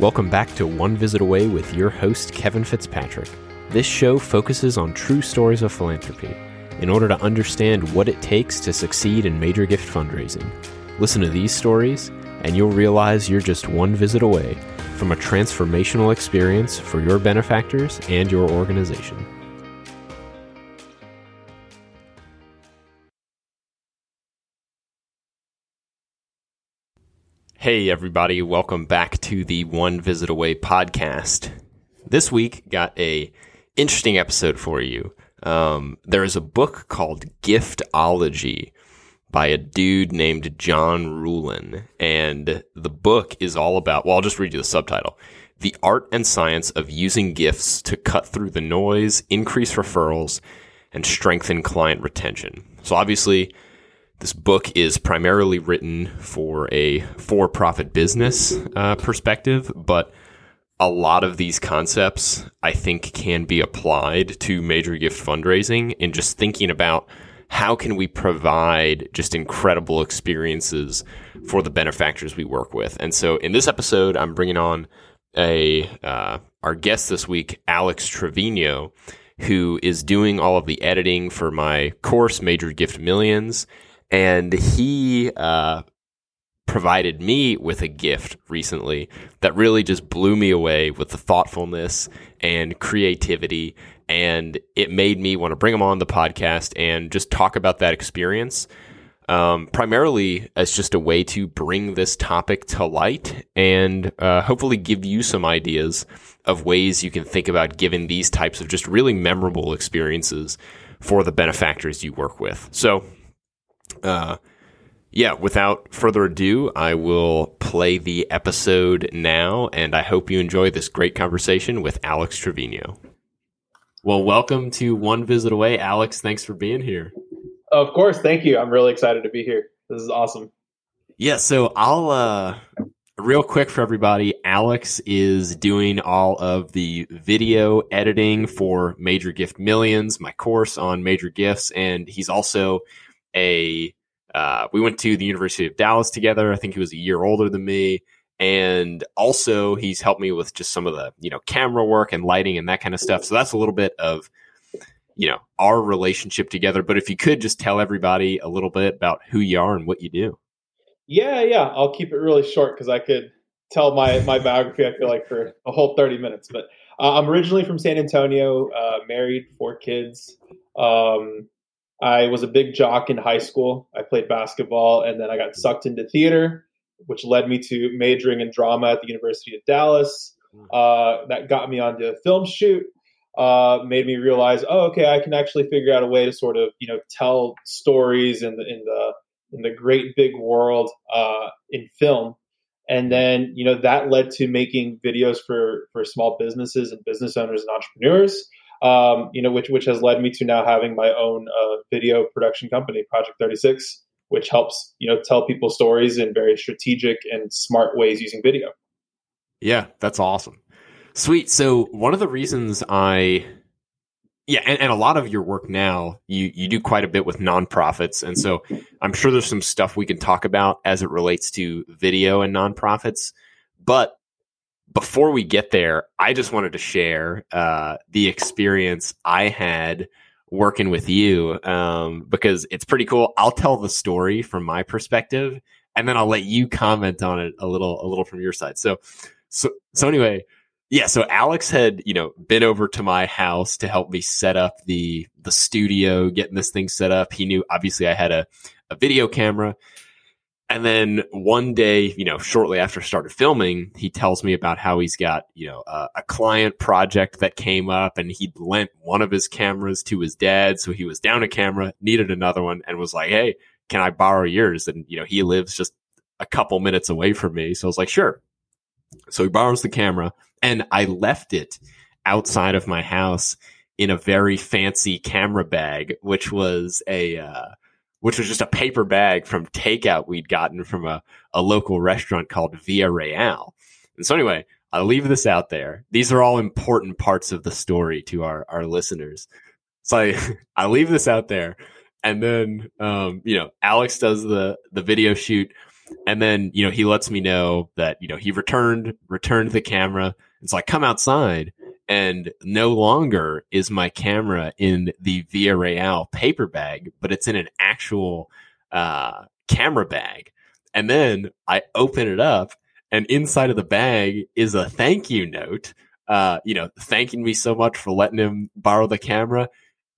Welcome back to One Visit Away with your host, Kevin Fitzpatrick. This show focuses on true stories of philanthropy in order to understand what it takes to succeed in major gift fundraising. Listen to these stories, and you'll realize you're just one visit away from a transformational experience for your benefactors and your organization. Hey, everybody, welcome back to the One Visit Away podcast. This week, got a interesting episode for you. Um, there is a book called Giftology by a dude named John Ruhlin. And the book is all about, well, I'll just read you the subtitle The Art and Science of Using Gifts to Cut Through the Noise, Increase Referrals, and Strengthen Client Retention. So, obviously, this book is primarily written for a for profit business uh, perspective, but a lot of these concepts I think can be applied to major gift fundraising and just thinking about how can we provide just incredible experiences for the benefactors we work with. And so in this episode, I'm bringing on a uh, our guest this week, Alex Trevino, who is doing all of the editing for my course, Major Gift Millions and he uh, provided me with a gift recently that really just blew me away with the thoughtfulness and creativity. And it made me want to bring him on the podcast and just talk about that experience. Um, primarily as just a way to bring this topic to light and uh, hopefully give you some ideas of ways you can think about giving these types of just really memorable experiences for the benefactors you work with. So, uh, yeah, without further ado, I will play the episode now, and I hope you enjoy this great conversation with Alex Trevino. Well, welcome to One Visit Away. Alex, thanks for being here. Of course, thank you. I'm really excited to be here. This is awesome. Yeah, so I'll uh real quick for everybody, Alex is doing all of the video editing for Major Gift Millions, my course on major gifts, and he's also a uh, we went to the University of Dallas together. I think he was a year older than me. And also he's helped me with just some of the, you know, camera work and lighting and that kind of stuff. So that's a little bit of, you know, our relationship together. But if you could just tell everybody a little bit about who you are and what you do. Yeah, yeah. I'll keep it really short because I could tell my, my biography, I feel like, for a whole 30 minutes. But uh, I'm originally from San Antonio, uh, married, four kids. Um, I was a big jock in high school. I played basketball and then I got sucked into theater, which led me to majoring in drama at the University of Dallas. Hmm. Uh, that got me onto a film shoot. Uh, made me realize, oh, okay, I can actually figure out a way to sort of, you know, tell stories in the in the in the great big world uh, in film. And then, you know, that led to making videos for for small businesses and business owners and entrepreneurs um, you know, which which has led me to now having my own uh, video production company, Project Thirty Six, which helps you know tell people stories in very strategic and smart ways using video. Yeah, that's awesome. Sweet. So one of the reasons I yeah, and, and, a lot of your work now, you you do quite a bit with nonprofits, and so I'm sure there's some stuff we can talk about as it relates to video and nonprofits. But before we get there, I just wanted to share uh, the experience I had working with you um, because it's pretty cool. I'll tell the story from my perspective, and then I'll let you comment on it a little, a little from your side. So, so, so anyway, yeah. So Alex had you know been over to my house to help me set up the the studio, getting this thing set up. He knew obviously I had a a video camera. And then one day, you know, shortly after started filming, he tells me about how he's got, you know, uh, a client project that came up and he'd lent one of his cameras to his dad. So he was down a camera, needed another one and was like, Hey, can I borrow yours? And, you know, he lives just a couple minutes away from me. So I was like, sure. So he borrows the camera and I left it outside of my house in a very fancy camera bag, which was a, uh, which was just a paper bag from takeout we'd gotten from a, a local restaurant called Via Real. And so anyway, I'll leave this out there. These are all important parts of the story to our, our listeners. So I, I leave this out there. And then, um, you know, Alex does the, the video shoot. And then, you know, he lets me know that, you know, he returned, returned the camera. It's like, come outside. And no longer is my camera in the Via Real paper bag, but it's in an actual, uh, camera bag. And then I open it up and inside of the bag is a thank you note, uh, you know, thanking me so much for letting him borrow the camera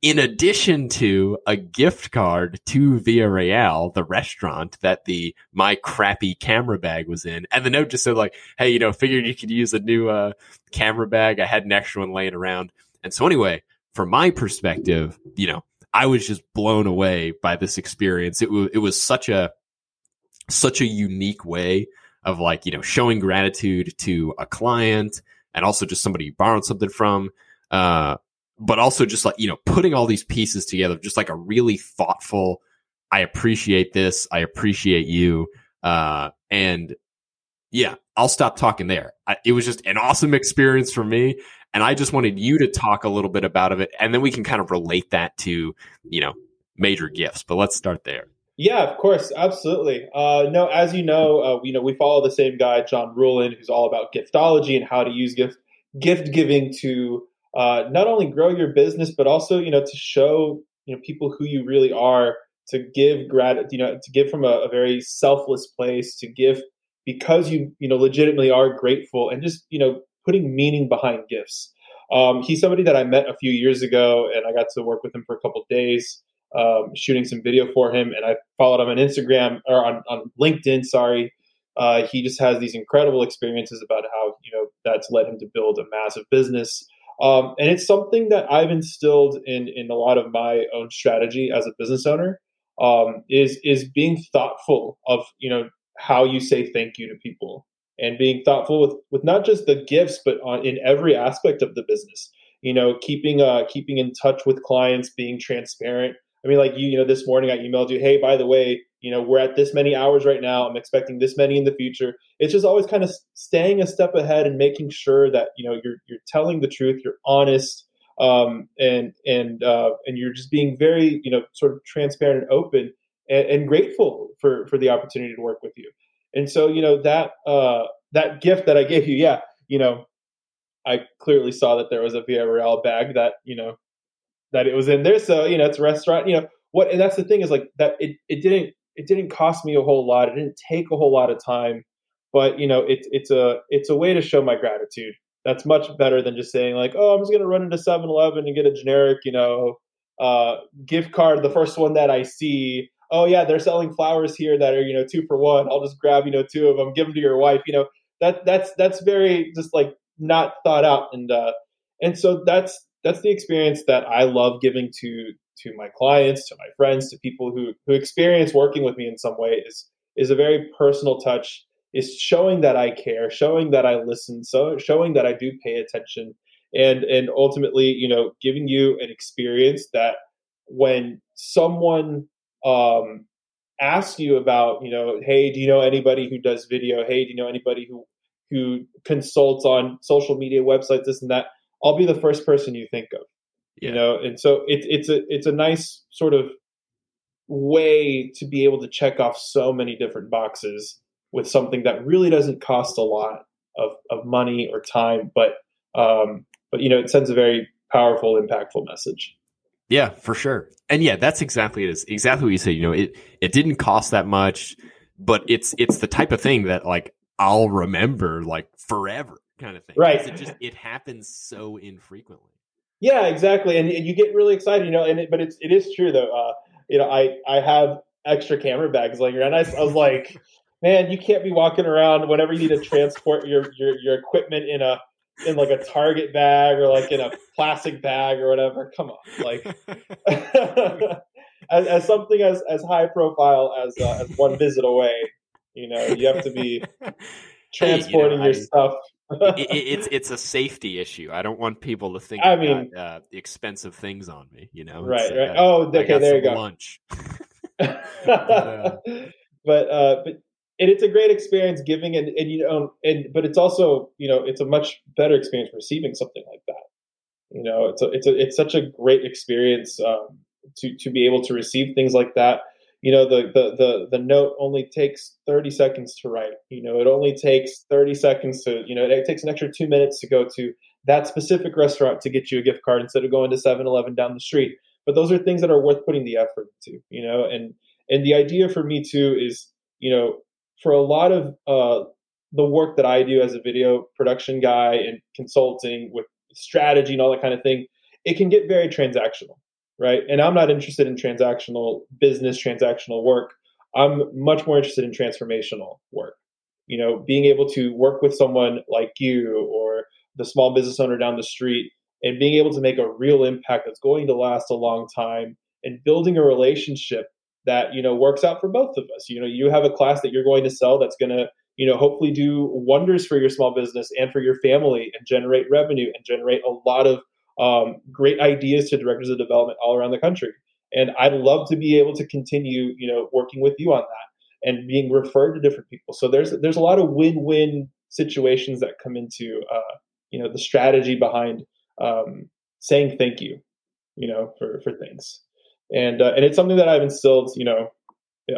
in addition to a gift card to Via Real, the restaurant that the my crappy camera bag was in, and the note just said like, "Hey, you know, figured you could use a new uh, camera bag. I had an extra one laying around." And so anyway, from my perspective, you know, I was just blown away by this experience. It was it was such a such a unique way of like you know showing gratitude to a client and also just somebody you borrowed something from. Uh, but also just like, you know, putting all these pieces together, just like a really thoughtful, I appreciate this. I appreciate you. Uh, and yeah, I'll stop talking there. I, it was just an awesome experience for me. And I just wanted you to talk a little bit about it. And then we can kind of relate that to, you know, major gifts, but let's start there. Yeah, of course, absolutely. Uh, no, as you know, uh, you know we follow the same guy, John Ruhlin, who's all about giftology and how to use gift gift giving to uh, not only grow your business, but also you know to show you know people who you really are, to give gratitude, you know, to give from a, a very selfless place, to give because you you know legitimately are grateful, and just you know putting meaning behind gifts. Um, he's somebody that I met a few years ago, and I got to work with him for a couple days, um, shooting some video for him. And I followed him on Instagram or on, on LinkedIn. Sorry, uh, he just has these incredible experiences about how you know that's led him to build a massive business. Um, and it's something that I've instilled in in a lot of my own strategy as a business owner. Um, is is being thoughtful of you know how you say thank you to people and being thoughtful with with not just the gifts but on, in every aspect of the business. You know, keeping uh, keeping in touch with clients, being transparent. I mean, like you, you know, this morning I emailed you, hey, by the way, you know, we're at this many hours right now. I'm expecting this many in the future. It's just always kind of staying a step ahead and making sure that you know you're you're telling the truth, you're honest, um, and and uh, and you're just being very you know sort of transparent and open and, and, grateful for for the opportunity to work with you. And so you know that uh, that gift that I gave you, yeah, you know, I clearly saw that there was a Via Real bag that you know that it was in there. So you know, it's a restaurant. You know what? And that's the thing is like that. It it didn't it didn't cost me a whole lot. It didn't take a whole lot of time, but you know, it's it's a it's a way to show my gratitude. That's much better than just saying like, oh, I'm just to run into 7-Eleven and get a generic, you know, uh, gift card, the first one that I see. Oh yeah, they're selling flowers here that are you know two for one. I'll just grab you know two of them, give them to your wife. You know that that's that's very just like not thought out and uh, and so that's that's the experience that I love giving to to my clients, to my friends, to people who who experience working with me in some way is is a very personal touch. Is showing that I care, showing that I listen, so showing that I do pay attention, and and ultimately, you know, giving you an experience that when someone um, asks you about, you know, hey, do you know anybody who does video? Hey, do you know anybody who who consults on social media websites, this and that? I'll be the first person you think of yeah. you know and so it's it's a it's a nice sort of way to be able to check off so many different boxes with something that really doesn't cost a lot of, of money or time but um but you know it sends a very powerful impactful message. Yeah for sure. And yeah that's exactly it is exactly what you say you know it it didn't cost that much but it's it's the type of thing that like i'll remember like forever kind of thing right. it just it happens so infrequently yeah, exactly, and, and you get really excited, you know. And it, but it's it is true though. Uh, you know, I I have extra camera bags laying around. I, I was like, man, you can't be walking around whenever you need to transport your your your equipment in a in like a Target bag or like in a plastic bag or whatever. Come on, like as, as, something as as high profile as uh, as one visit away, you know, you have to be transporting hey, you know, your I, stuff it, it's it's a safety issue. I don't want people to think I mean got, uh, expensive things on me. You know, right? right. Uh, oh, okay. There you go. Lunch. but uh, but uh, but and it's a great experience giving and, and you know and but it's also you know it's a much better experience receiving something like that. You know, it's a, it's a, it's such a great experience um, to to be able to receive things like that. You know the, the the the note only takes 30 seconds to write you know it only takes 30 seconds to you know it takes an extra two minutes to go to that specific restaurant to get you a gift card instead of going to 7-eleven down the street. But those are things that are worth putting the effort into you know and and the idea for me too is you know for a lot of uh, the work that i do as a video production guy and consulting with strategy and all that kind of thing it can get very transactional right? And I'm not interested in transactional business, transactional work. I'm much more interested in transformational work. You know, being able to work with someone like you or the small business owner down the street and being able to make a real impact that's going to last a long time and building a relationship that, you know, works out for both of us. You know, you have a class that you're going to sell that's going to, you know, hopefully do wonders for your small business and for your family and generate revenue and generate a lot of um, great ideas to directors of development all around the country. And I'd love to be able to continue, you know, working with you on that and being referred to different people. So there's there's a lot of win-win situations that come into, uh, you know, the strategy behind um, saying thank you, you know, for for things. And uh, and it's something that I've instilled, you know,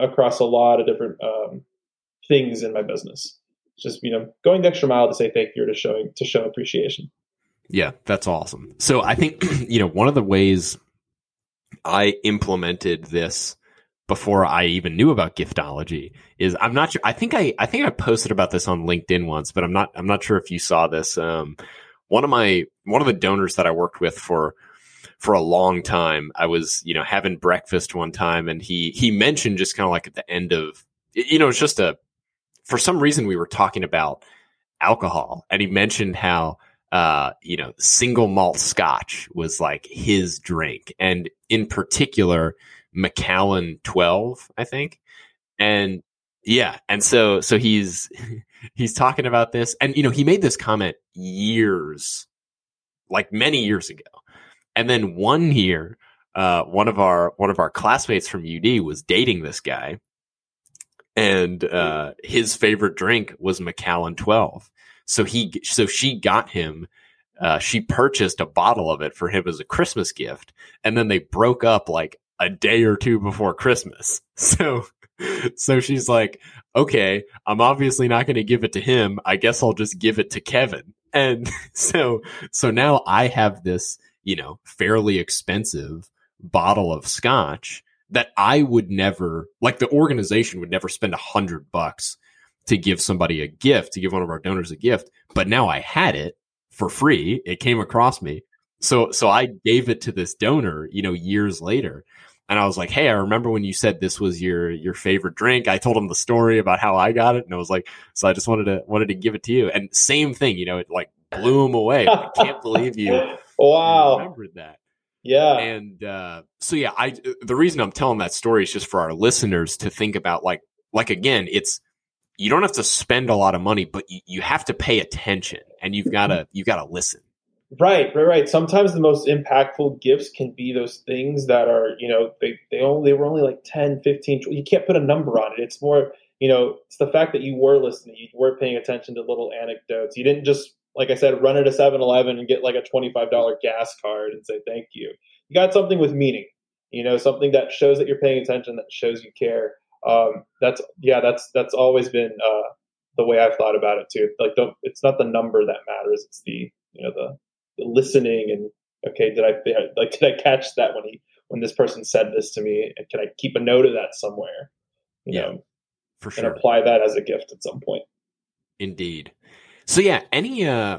across a lot of different um, things in my business. Just you know, going the extra mile to say thank you or to showing to show appreciation. Yeah, that's awesome. So I think, you know, one of the ways I implemented this before I even knew about giftology is I'm not sure. I think I, I think I posted about this on LinkedIn once, but I'm not, I'm not sure if you saw this. Um, one of my, one of the donors that I worked with for, for a long time, I was, you know, having breakfast one time and he, he mentioned just kind of like at the end of, you know, it's just a, for some reason we were talking about alcohol and he mentioned how, uh, you know, single malt scotch was like his drink. And in particular, Macallan 12, I think. And yeah. And so, so he's, he's talking about this. And, you know, he made this comment years, like many years ago. And then one year, uh, one of our, one of our classmates from UD was dating this guy. And, uh, his favorite drink was Macallan 12 so he, so she got him. Uh, she purchased a bottle of it for him as a Christmas gift, and then they broke up like a day or two before Christmas. So, so she's like, "Okay, I'm obviously not going to give it to him. I guess I'll just give it to Kevin." And so, so now I have this, you know, fairly expensive bottle of scotch that I would never, like the organization would never spend a hundred bucks to give somebody a gift, to give one of our donors a gift. But now I had it for free. It came across me. So, so I gave it to this donor, you know, years later. And I was like, Hey, I remember when you said this was your, your favorite drink. I told him the story about how I got it. And I was like, so I just wanted to, wanted to give it to you. And same thing, you know, it like blew him away. I can't believe you. wow. remembered that. Yeah. And, uh, so yeah, I, the reason I'm telling that story is just for our listeners to think about like, like again, it's, you don't have to spend a lot of money, but you, you have to pay attention and you've got to, mm-hmm. you've got to listen. Right, right, right. Sometimes the most impactful gifts can be those things that are, you know, they, they only, they were only like 10, 15, you can't put a number on it. It's more, you know, it's the fact that you were listening, you were paying attention to little anecdotes. You didn't just, like I said, run at a 7-Eleven and get like a $25 gas card and say thank you. You got something with meaning, you know, something that shows that you're paying attention, that shows you care um, that's yeah, that's that's always been uh, the way I've thought about it too. Like, don't it's not the number that matters; it's the you know the, the listening and okay, did I like did I catch that when he when this person said this to me? And can I keep a note of that somewhere? You yeah, know, for sure, and apply that as a gift at some point. Indeed. So yeah, any uh,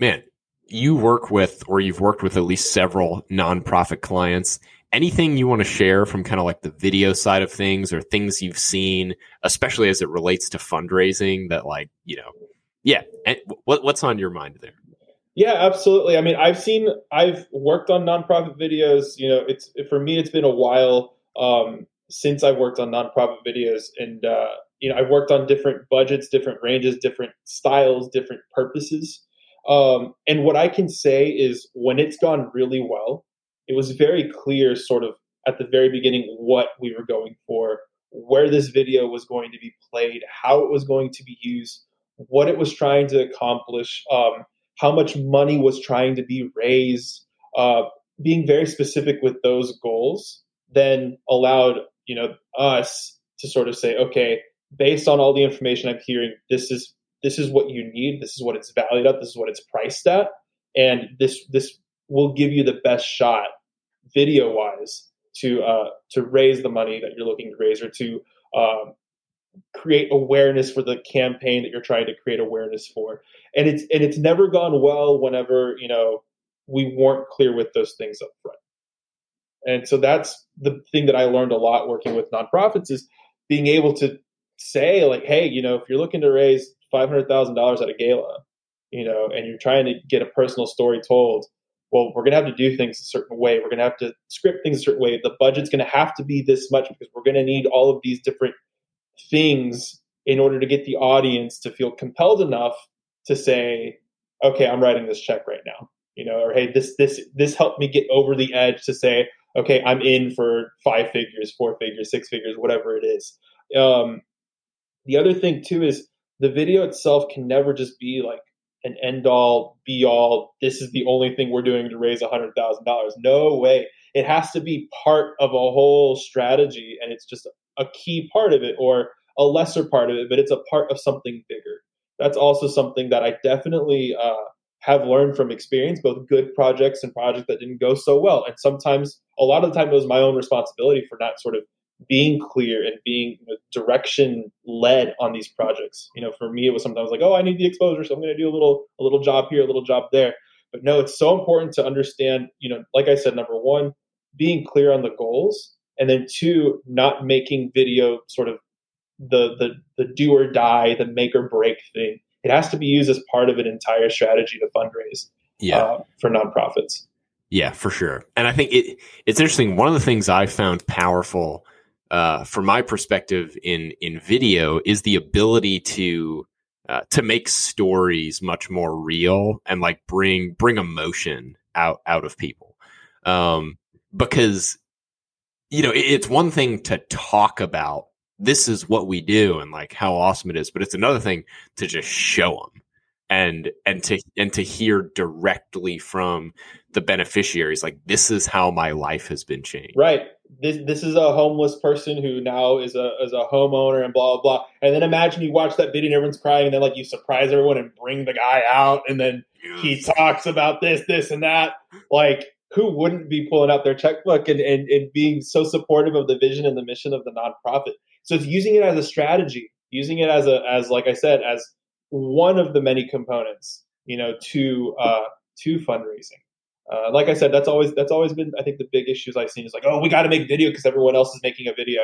man, you work with or you've worked with at least several nonprofit clients anything you want to share from kind of like the video side of things or things you've seen, especially as it relates to fundraising that like, you know, yeah. What, what's on your mind there? Yeah, absolutely. I mean, I've seen, I've worked on nonprofit videos. You know, it's for me, it's been a while um, since I've worked on nonprofit videos, and uh, you know, I've worked on different budgets, different ranges, different styles, different purposes. Um, and what I can say is, when it's gone really well, it was very clear, sort of at the very beginning, what we were going for, where this video was going to be played, how it was going to be used, what it was trying to accomplish, um, how much money was trying to be raised. Uh, being very specific with those goals then allowed you know us to sort of say, okay, based on all the information I'm hearing, this is this is what you need. This is what it's valued at. This is what it's priced at, and this this will give you the best shot video wise to uh, to raise the money that you're looking to raise or to um, create awareness for the campaign that you're trying to create awareness for. And it's and it's never gone well whenever you know we weren't clear with those things up front. And so that's the thing that I learned a lot working with nonprofits is being able to say like, hey, you know, if you're looking to raise five hundred thousand dollars at a gala, you know, and you're trying to get a personal story told, well, we're going to have to do things a certain way. We're going to have to script things a certain way. The budget's going to have to be this much because we're going to need all of these different things in order to get the audience to feel compelled enough to say, okay, I'm writing this check right now. You know, or hey, this this this helped me get over the edge to say, okay, I'm in for five figures, four figures, six figures, whatever it is. Um, the other thing too is the video itself can never just be like an end all be all. This is the only thing we're doing to raise a hundred thousand dollars. No way. It has to be part of a whole strategy, and it's just a key part of it or a lesser part of it, but it's a part of something bigger. That's also something that I definitely uh, have learned from experience, both good projects and projects that didn't go so well. And sometimes, a lot of the time, it was my own responsibility for not sort of being clear and being you know, direction led on these projects. You know, for me, it was sometimes like, oh, I need the exposure, so I'm going to do a little a little job here, a little job there. But no, it's so important to understand. You know, like I said, number one, being clear on the goals, and then two, not making video sort of the the the do or die, the make or break thing. It has to be used as part of an entire strategy to fundraise. Yeah. Uh, for nonprofits. Yeah, for sure. And I think it it's interesting. One of the things I found powerful uh, from my perspective in in video is the ability to uh, to make stories much more real and like bring bring emotion out out of people. Um, because you know it, it's one thing to talk about this is what we do and like how awesome it is but it's another thing to just show them and and to and to hear directly from the beneficiaries like this is how my life has been changed. Right this this is a homeless person who now is a is a homeowner and blah blah blah. And then imagine you watch that video and everyone's crying, and then like you surprise everyone and bring the guy out, and then he talks about this, this, and that. Like who wouldn't be pulling out their checkbook and, and, and being so supportive of the vision and the mission of the nonprofit? So it's using it as a strategy, using it as a as like I said, as one of the many components, you know, to uh, to fundraising. Uh, like I said, that's always that's always been I think the big issues I've seen is like, oh, we got to make video because everyone else is making a video.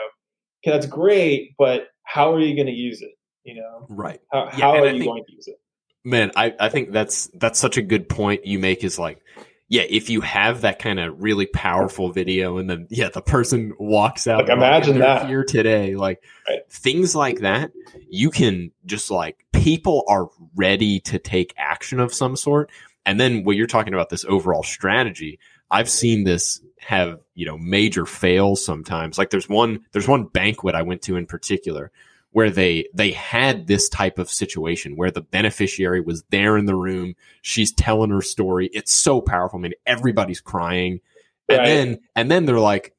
Okay, that's great, but how are you going to use it? You know, right? How, yeah, how are I you think, going to use it? Man, I I think that's that's such a good point you make. Is like, yeah, if you have that kind of really powerful video, and then yeah, the person walks out. Like, imagine that here today, like right. things like that. You can just like people are ready to take action of some sort and then when you're talking about this overall strategy, I've seen this have, you know, major fails sometimes. Like there's one, there's one banquet I went to in particular where they, they had this type of situation where the beneficiary was there in the room. She's telling her story. It's so powerful. I mean, everybody's crying. And then, and then they're like,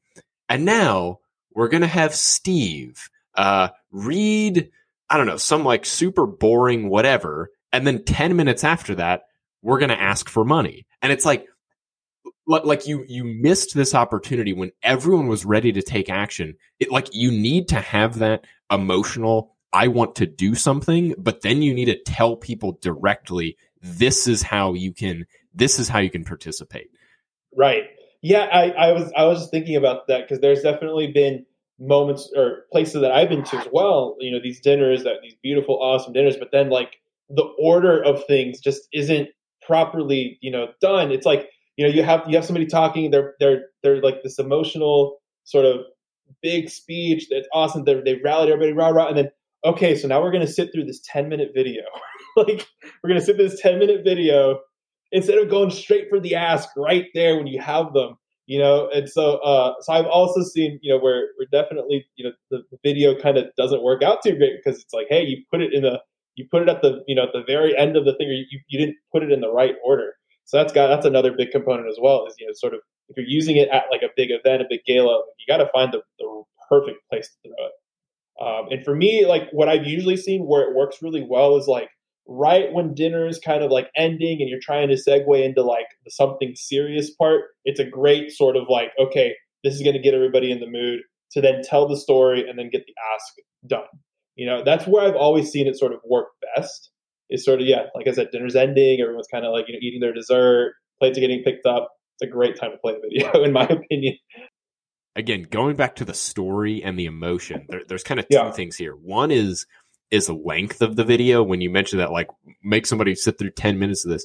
and now we're going to have Steve, uh, read, I don't know, some like super boring whatever. And then 10 minutes after that, we're going to ask for money. And it's like, like you, you missed this opportunity when everyone was ready to take action. It like you need to have that emotional, I want to do something, but then you need to tell people directly, this is how you can, this is how you can participate. Right. Yeah. I, I was, I was thinking about that because there's definitely been moments or places that I've been to as well, you know, these dinners that these beautiful, awesome dinners, but then like the order of things just isn't properly you know done. It's like you know you have you have somebody talking they're they're they're like this emotional sort of big speech that's awesome. They're, they've rallied everybody rah rah and then okay so now we're going to sit through this 10 minute video. Like we're going to sit through this 10 minute video instead of going straight for the ask right there when you have them you know? And so uh so i've also seen you know where we're definitely you know the, the video kind of doesn't work out too great because it's like hey you put it in a you put it at the you know at the very end of the thing, or you, you didn't put it in the right order. So that's got that's another big component as well. Is you know sort of if you're using it at like a big event, a big gala, you got to find the, the perfect place to throw it. Um, and for me, like what I've usually seen where it works really well is like right when dinner is kind of like ending and you're trying to segue into like the something serious part. It's a great sort of like, okay, this is going to get everybody in the mood to then tell the story and then get the ask done. You know, that's where I've always seen it sort of work best. Is sort of yeah, like I said, dinner's ending, everyone's kind of like you know eating their dessert, plates are getting picked up. It's a great time to play a video, in my opinion. Again, going back to the story and the emotion, there, there's kind of two Yeah. things here. One is is the length of the video. When you mentioned that, like, make somebody sit through ten minutes of this.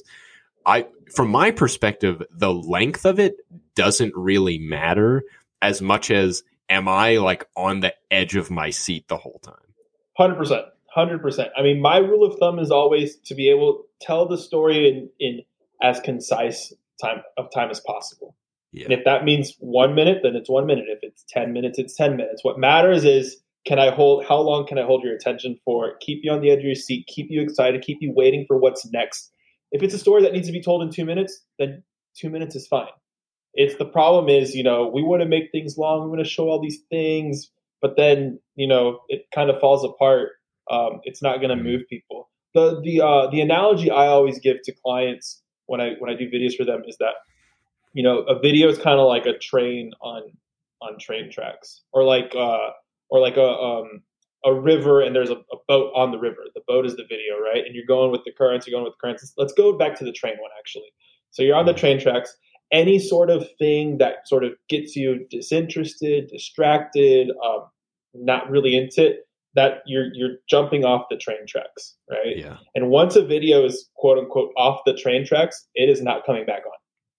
I, from my perspective, the length of it doesn't really matter as much as am I like on the edge of my seat the whole time. Hundred percent, hundred percent. I mean, my rule of thumb is always to be able to tell the story in in as concise time of time as possible. And if that means one minute, then it's one minute. If it's ten minutes, it's ten minutes. What matters is can I hold how long can I hold your attention for? Keep you on the edge of your seat, keep you excited, keep you waiting for what's next. If it's a story that needs to be told in two minutes, then two minutes is fine. It's the problem is, you know, we want to make things long, we want to show all these things, but then, you know, it kind of falls apart. Um, it's not going to Mhm. move people. The the uh, the analogy I always give to clients when I when I do videos for them is that you know a video is kind of like a train on on train tracks or like uh or like a um a river and there's a, a boat on the river the boat is the video right and you're going with the currents you're going with the currents let's go back to the train one actually so you're on the train tracks any sort of thing that sort of gets you disinterested distracted um not really into it that you're you're jumping off the train tracks right yeah, and once a video is quote unquote off the train tracks, it is not coming back on.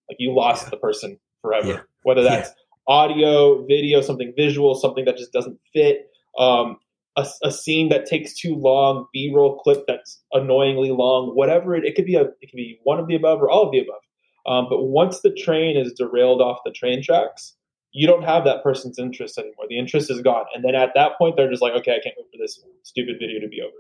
Like you lost Yeah. the person forever. Yeah. Whether that's audio, video, something visual, something that just doesn't fit, um, a, a scene that takes too long, B roll clip that's annoyingly long, whatever it, it could be a it could be one of the above or all of the above. Um, but once the train is derailed off the train tracks, you don't have that person's interest anymore. The interest is gone, and then at that point, they're just like, "Okay, I can't wait for this stupid video to be over.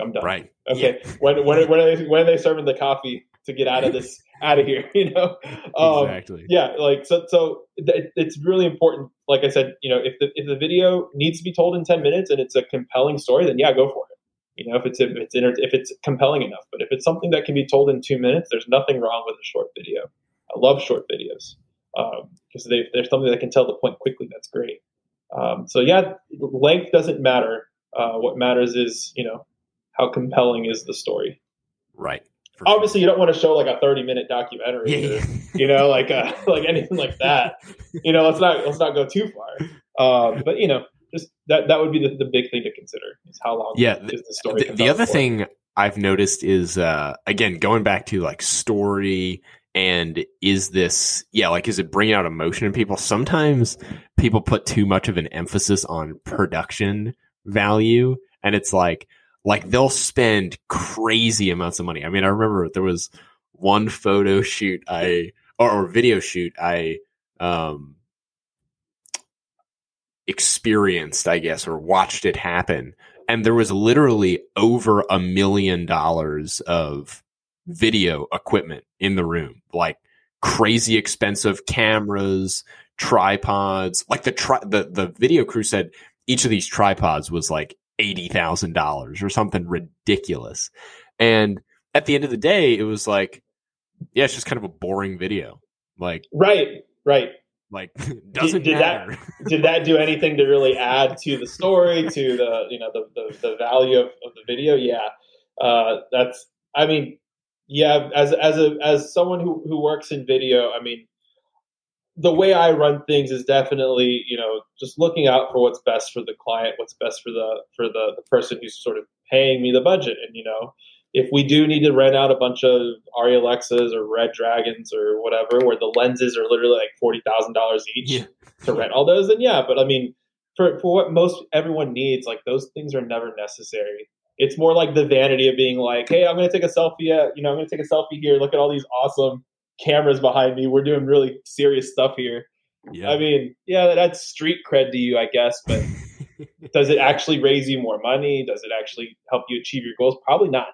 I'm done." right. Okay, when when when are they when are they serving the coffee to get out of this out of here? You know, um, exactly. yeah, like so. So th- it's really important. Like I said, you know, if the if the video needs to be told in ten minutes and it's a compelling story, then yeah, go for it. You know, if it's if it's inter- if it's compelling enough. But if it's something that can be told in two minutes, there's nothing wrong with a short video. I love short videos because they if there's something that can tell the point quickly. That's great. Um, so yeah, length doesn't matter. Uh, what matters is you know how compelling is the story. Right. For sure. Obviously, you don't want to show like a 30 minute documentary, Yeah, or, yeah. you know, like uh, like anything like that. You know, let's not let's not go too far. Um, but you know, just that that would be the, the big thing to consider is how long Yeah, is the story. the, the other for. thing I've noticed is uh again going back to like story and is this yeah like is it bringing out emotion in people? Sometimes people put too much of an emphasis on production value and it's like like they'll spend crazy amounts of money. I mean i remember there was one photo shoot i or, or video shoot i um experienced i guess or watched it happen. And there was literally over a million dollars of video equipment in the room like crazy expensive cameras tripods like the tri- the the video crew said each of these tripods was like $80,000 or something ridiculous and at the end of the day it was like yeah it's just kind of a boring video like right, right. like doesn't did that- matter Did that do anything to really add to the story, to the you know the the, the value of, of the video? Yeah, uh, that's. I mean, yeah. As as a as someone who who works in video, I mean, the way I run things is definitely you know just looking out for what's best for the client, what's best for the for the, the person who's sort of paying me the budget, and you know. If we do need to rent out a bunch of Arri Alexas or Red Dragons or whatever, where the lenses are literally like forty thousand dollars each, yeah to rent all those, then yeah. But I mean, for for what most everyone needs, like those things are never necessary. It's more like the vanity of being like, hey, I'm going to take a selfie. At, you know, I'm going to take a selfie here. Look at all these awesome cameras behind me. We're doing really serious stuff here. yeah I mean, yeah, that's street cred to you, I guess. But does it actually raise you more money? Does it actually help you achieve your goals? Probably not.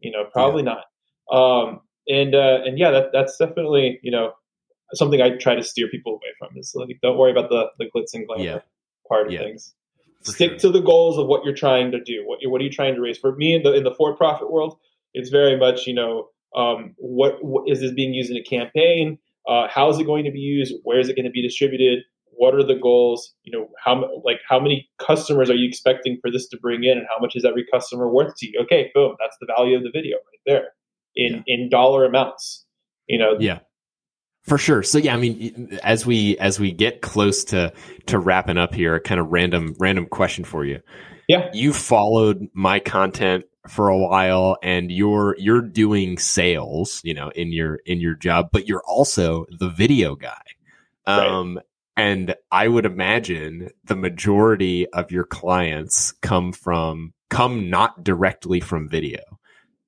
You know, probably not. Um, and uh, and yeah, that, that's definitely you know something I try to steer people away from. Is like, don't worry about the the glitz and glamour. Yeah. part of Yeah, things. For Stick sure. to the goals of what you're trying to do. What what are you trying to raise? For me, in the in the for profit world, it's very much you know um, what, what is this being used in a campaign? Uh, how is it going to be used? Where is it going to be distributed? What are the goals? You know, how like how many customers are you expecting for this to bring in, and how much is every customer worth to you? Okay, boom, that's the value of the video right there in in dollar amounts. You know, Yeah. For sure. So yeah, I mean, as we as we get close to to wrapping up here, a kind of random random question for you. Yeah. You followed my content for a while, and you're you're doing sales, you know, in your in your job, but you're also the video guy. Right. Um, and I would imagine the majority of your clients come from come not directly from video.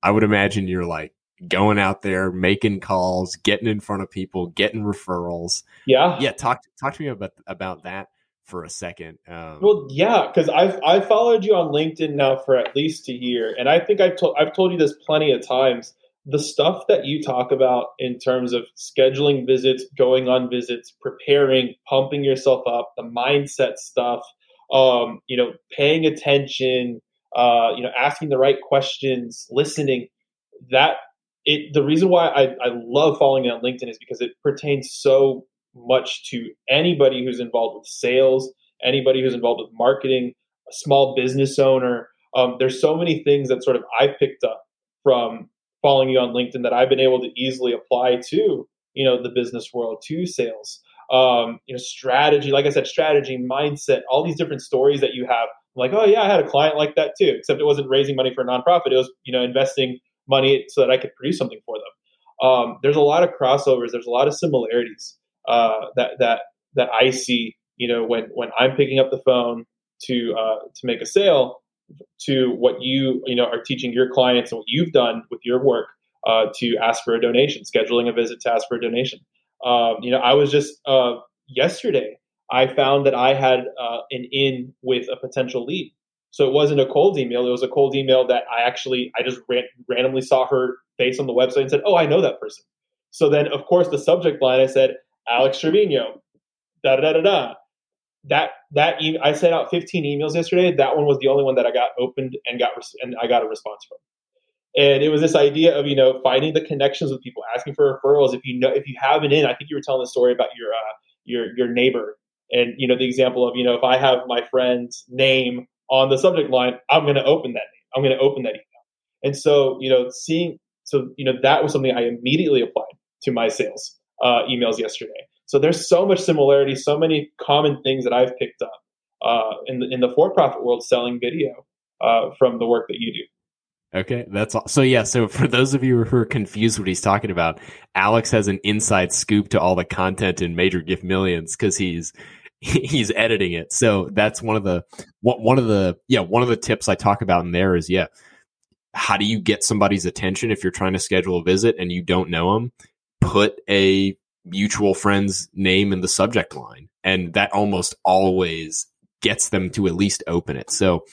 I would imagine you're like going out there, making calls, getting in front of people, getting referrals. yeah, Yeah, talk talk to me about about that for a second. Um, Well, yeah, because I've I've followed you on LinkedIn now for at least a year, and I think I've told I've told you this plenty of times. The stuff that you talk about in terms of scheduling visits, going on visits, preparing, pumping yourself up, the mindset stuff, um, you know, paying attention, uh, you know, asking the right questions, listening. That it the reason why I, I love following you on LinkedIn is because it pertains so much to anybody who's involved with sales, anybody who's involved with marketing, a small business owner. Um, there's so many things that sort of I've picked up from following you on LinkedIn that I've been able to easily apply to, you know, the business world, to sales, um, you know, strategy. Like I said, strategy, mindset, all these different stories that you have. I'm like, oh yeah, I had a client like that too. Except it wasn't raising money for a nonprofit; it was, you know, investing money so that I could produce something for them. Um, there's a lot of crossovers. There's a lot of similarities uh, that that that I see. You know, when when I'm picking up the phone to uh, to make a sale, to what you you know are teaching your clients and what you've done with your work uh, to ask for a donation, scheduling a visit to ask for a donation. Um, you know, I was just uh, yesterday. I found that I had uh, an in with a potential lead. So it wasn't a cold email. It was a cold email that I actually I just ran, randomly saw her face on the website and said, "Oh, I know that person." So then, of course, the subject line I said, "Alex Trevino." Da da da da. That that e- I sent out 15 emails yesterday. That one was the only one that I got opened and got res- and I got a response from. And it was this idea of you know finding the connections with people, asking for referrals. If you know if you have an in, I think you were telling the story about your uh, your your neighbor, and you know the example of you know if I have my friend's name on the subject line, I'm going to open that name. I'm going to open that email. And so you know seeing so you know that was something I immediately applied to my sales uh, emails yesterday. So there's so much similarity, so many common things that I've picked up uh, in the in the for-profit world selling video uh, from the work that you do. Okay, that's all. So yeah, so for those of you who are confused what he's talking about, Alex has an inside scoop to all the content in Major Gift Millions because he's he's editing it. So that's one of the one of the yeah one of the tips I talk about in there is yeah, how do you get somebody's attention if you're trying to schedule a visit and you don't know them? Put a mutual friend's name in the subject line, and that almost always gets them to at least open it. So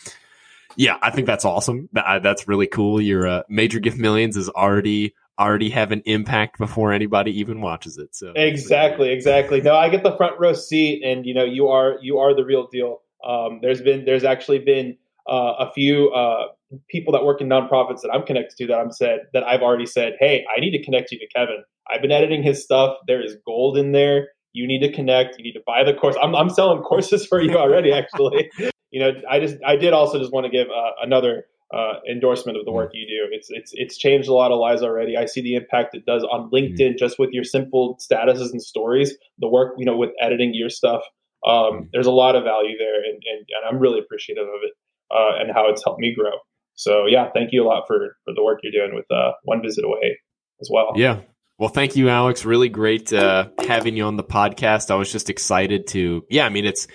yeah, I think that's awesome. That, that's really cool. Your uh, major gift millions is already already have an impact before anybody even watches it. So Exactly, exactly. No, I get the front row seat, and you know, you are you are the real deal. Um, there's been there's actually been uh, a few uh, people that work in nonprofits that I'm connected to that I'm said that I've already said, hey, I need to connect you to Kevin. I've been editing his stuff. There is gold in there. You need to connect. You need to buy the course. I'm I'm selling courses for you already, actually. you know, I just I did also just want to give uh, another uh, endorsement of the work you do. It's it's it's changed a lot of lives already. I see the impact it does on LinkedIn just with your simple statuses and stories. The work you know with editing your stuff. Um, there's a lot of value there, and, and, and I'm really appreciative of it uh, and how it's helped me grow. So yeah, thank you a lot for for the work you're doing with uh, One Visit Away as well. Yeah. Well, thank you, Alex. Really great uh, having you on the podcast. I was just excited to, yeah, I mean, it's,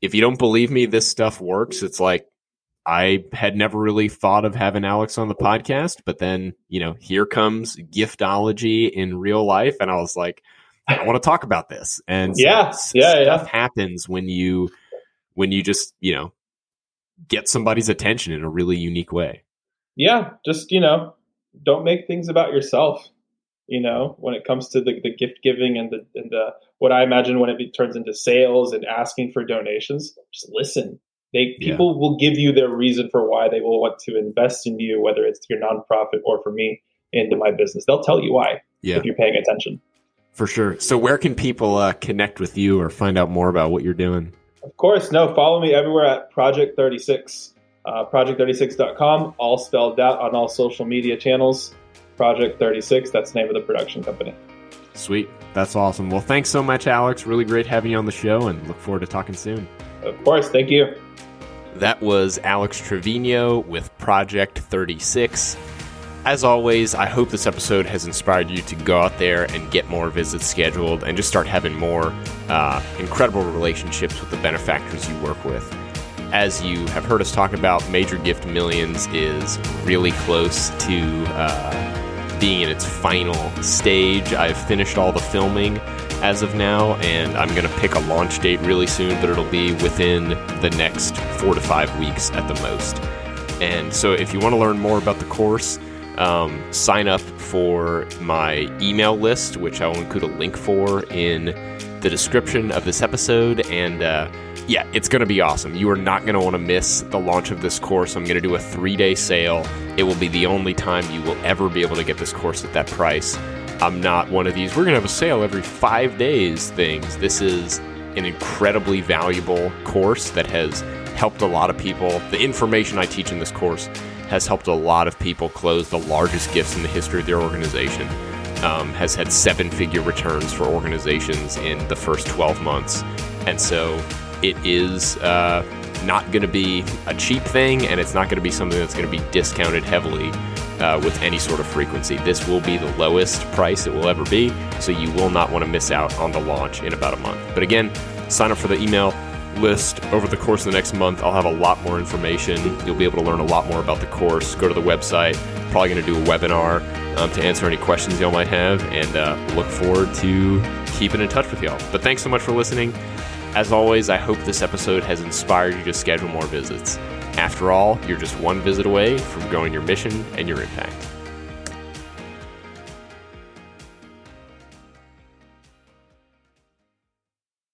if you don't believe me, this stuff works. It's like, I had never really thought of having Alex on the podcast, but then, you know, here comes giftology in real life. And I was like, I want to talk about this. And so Yeah, yeah, stuff yeah. happens when you, when you just, you know, get somebody's attention in a really unique way. Yeah, just you know, don't make things about yourself. You know, when it comes to the, the gift giving and the and the what I imagine when it be, turns into sales and asking for donations, just listen. They Yeah. people will give you their reason for why they will want to invest in you, whether it's your nonprofit or for me into my business. They'll tell you why Yeah, if you're paying attention. for sure. So, where can people uh, connect with you or find out more about what you're doing? Of course, no, follow me everywhere at Project 36. Uh, project36.com, all spelled out on all social media channels. Project 36, that's the name of the production company. Sweet. That's awesome. Well, thanks so much, Alex. Really great having you on the show and look forward to talking soon. Of course, thank you. That was Alex Trevino with Project 36. As always, I hope this episode has inspired you to go out there and get more visits scheduled and just start having more uh, incredible relationships with the benefactors you work with. As you have heard us talk about, Major Gift Millions is really close to uh, being in its final stage. I've finished all the filming as of now, and I'm going to pick a launch date really soon, but it'll be within the next four to five weeks at the most. And so, if you want to learn more about the course, um, sign up for my email list, which I will include a link for in the description of this episode. And uh, yeah, it's going to be awesome. You are not going to want to miss the launch of this course. I'm going to do a three day sale. It will be the only time you will ever be able to get this course at that price. I'm not one of these, we're going to have a sale every five days things. This is an incredibly valuable course that has helped a lot of people. The information I teach in this course has helped a lot of people close the largest gifts in the history of their organization. Um, has had seven figure returns for organizations in the first 12 months. And so it is uh, not going to be a cheap thing, and it's not going to be something that's going to be discounted heavily uh, with any sort of frequency. This will be the lowest price it will ever be, so you will not want to miss out on the launch in about a month. But again, sign up for the email list over the course of the next month. I'll have a lot more information. You'll be able to learn a lot more about the course. Go to the website. Probably going to do a webinar um, to answer any questions y'all might have, and uh, look forward to keeping in touch with y'all. But thanks so much for listening. As always, I hope this episode has inspired you to schedule more visits. After all, you're just one visit away from growing your mission and your impact.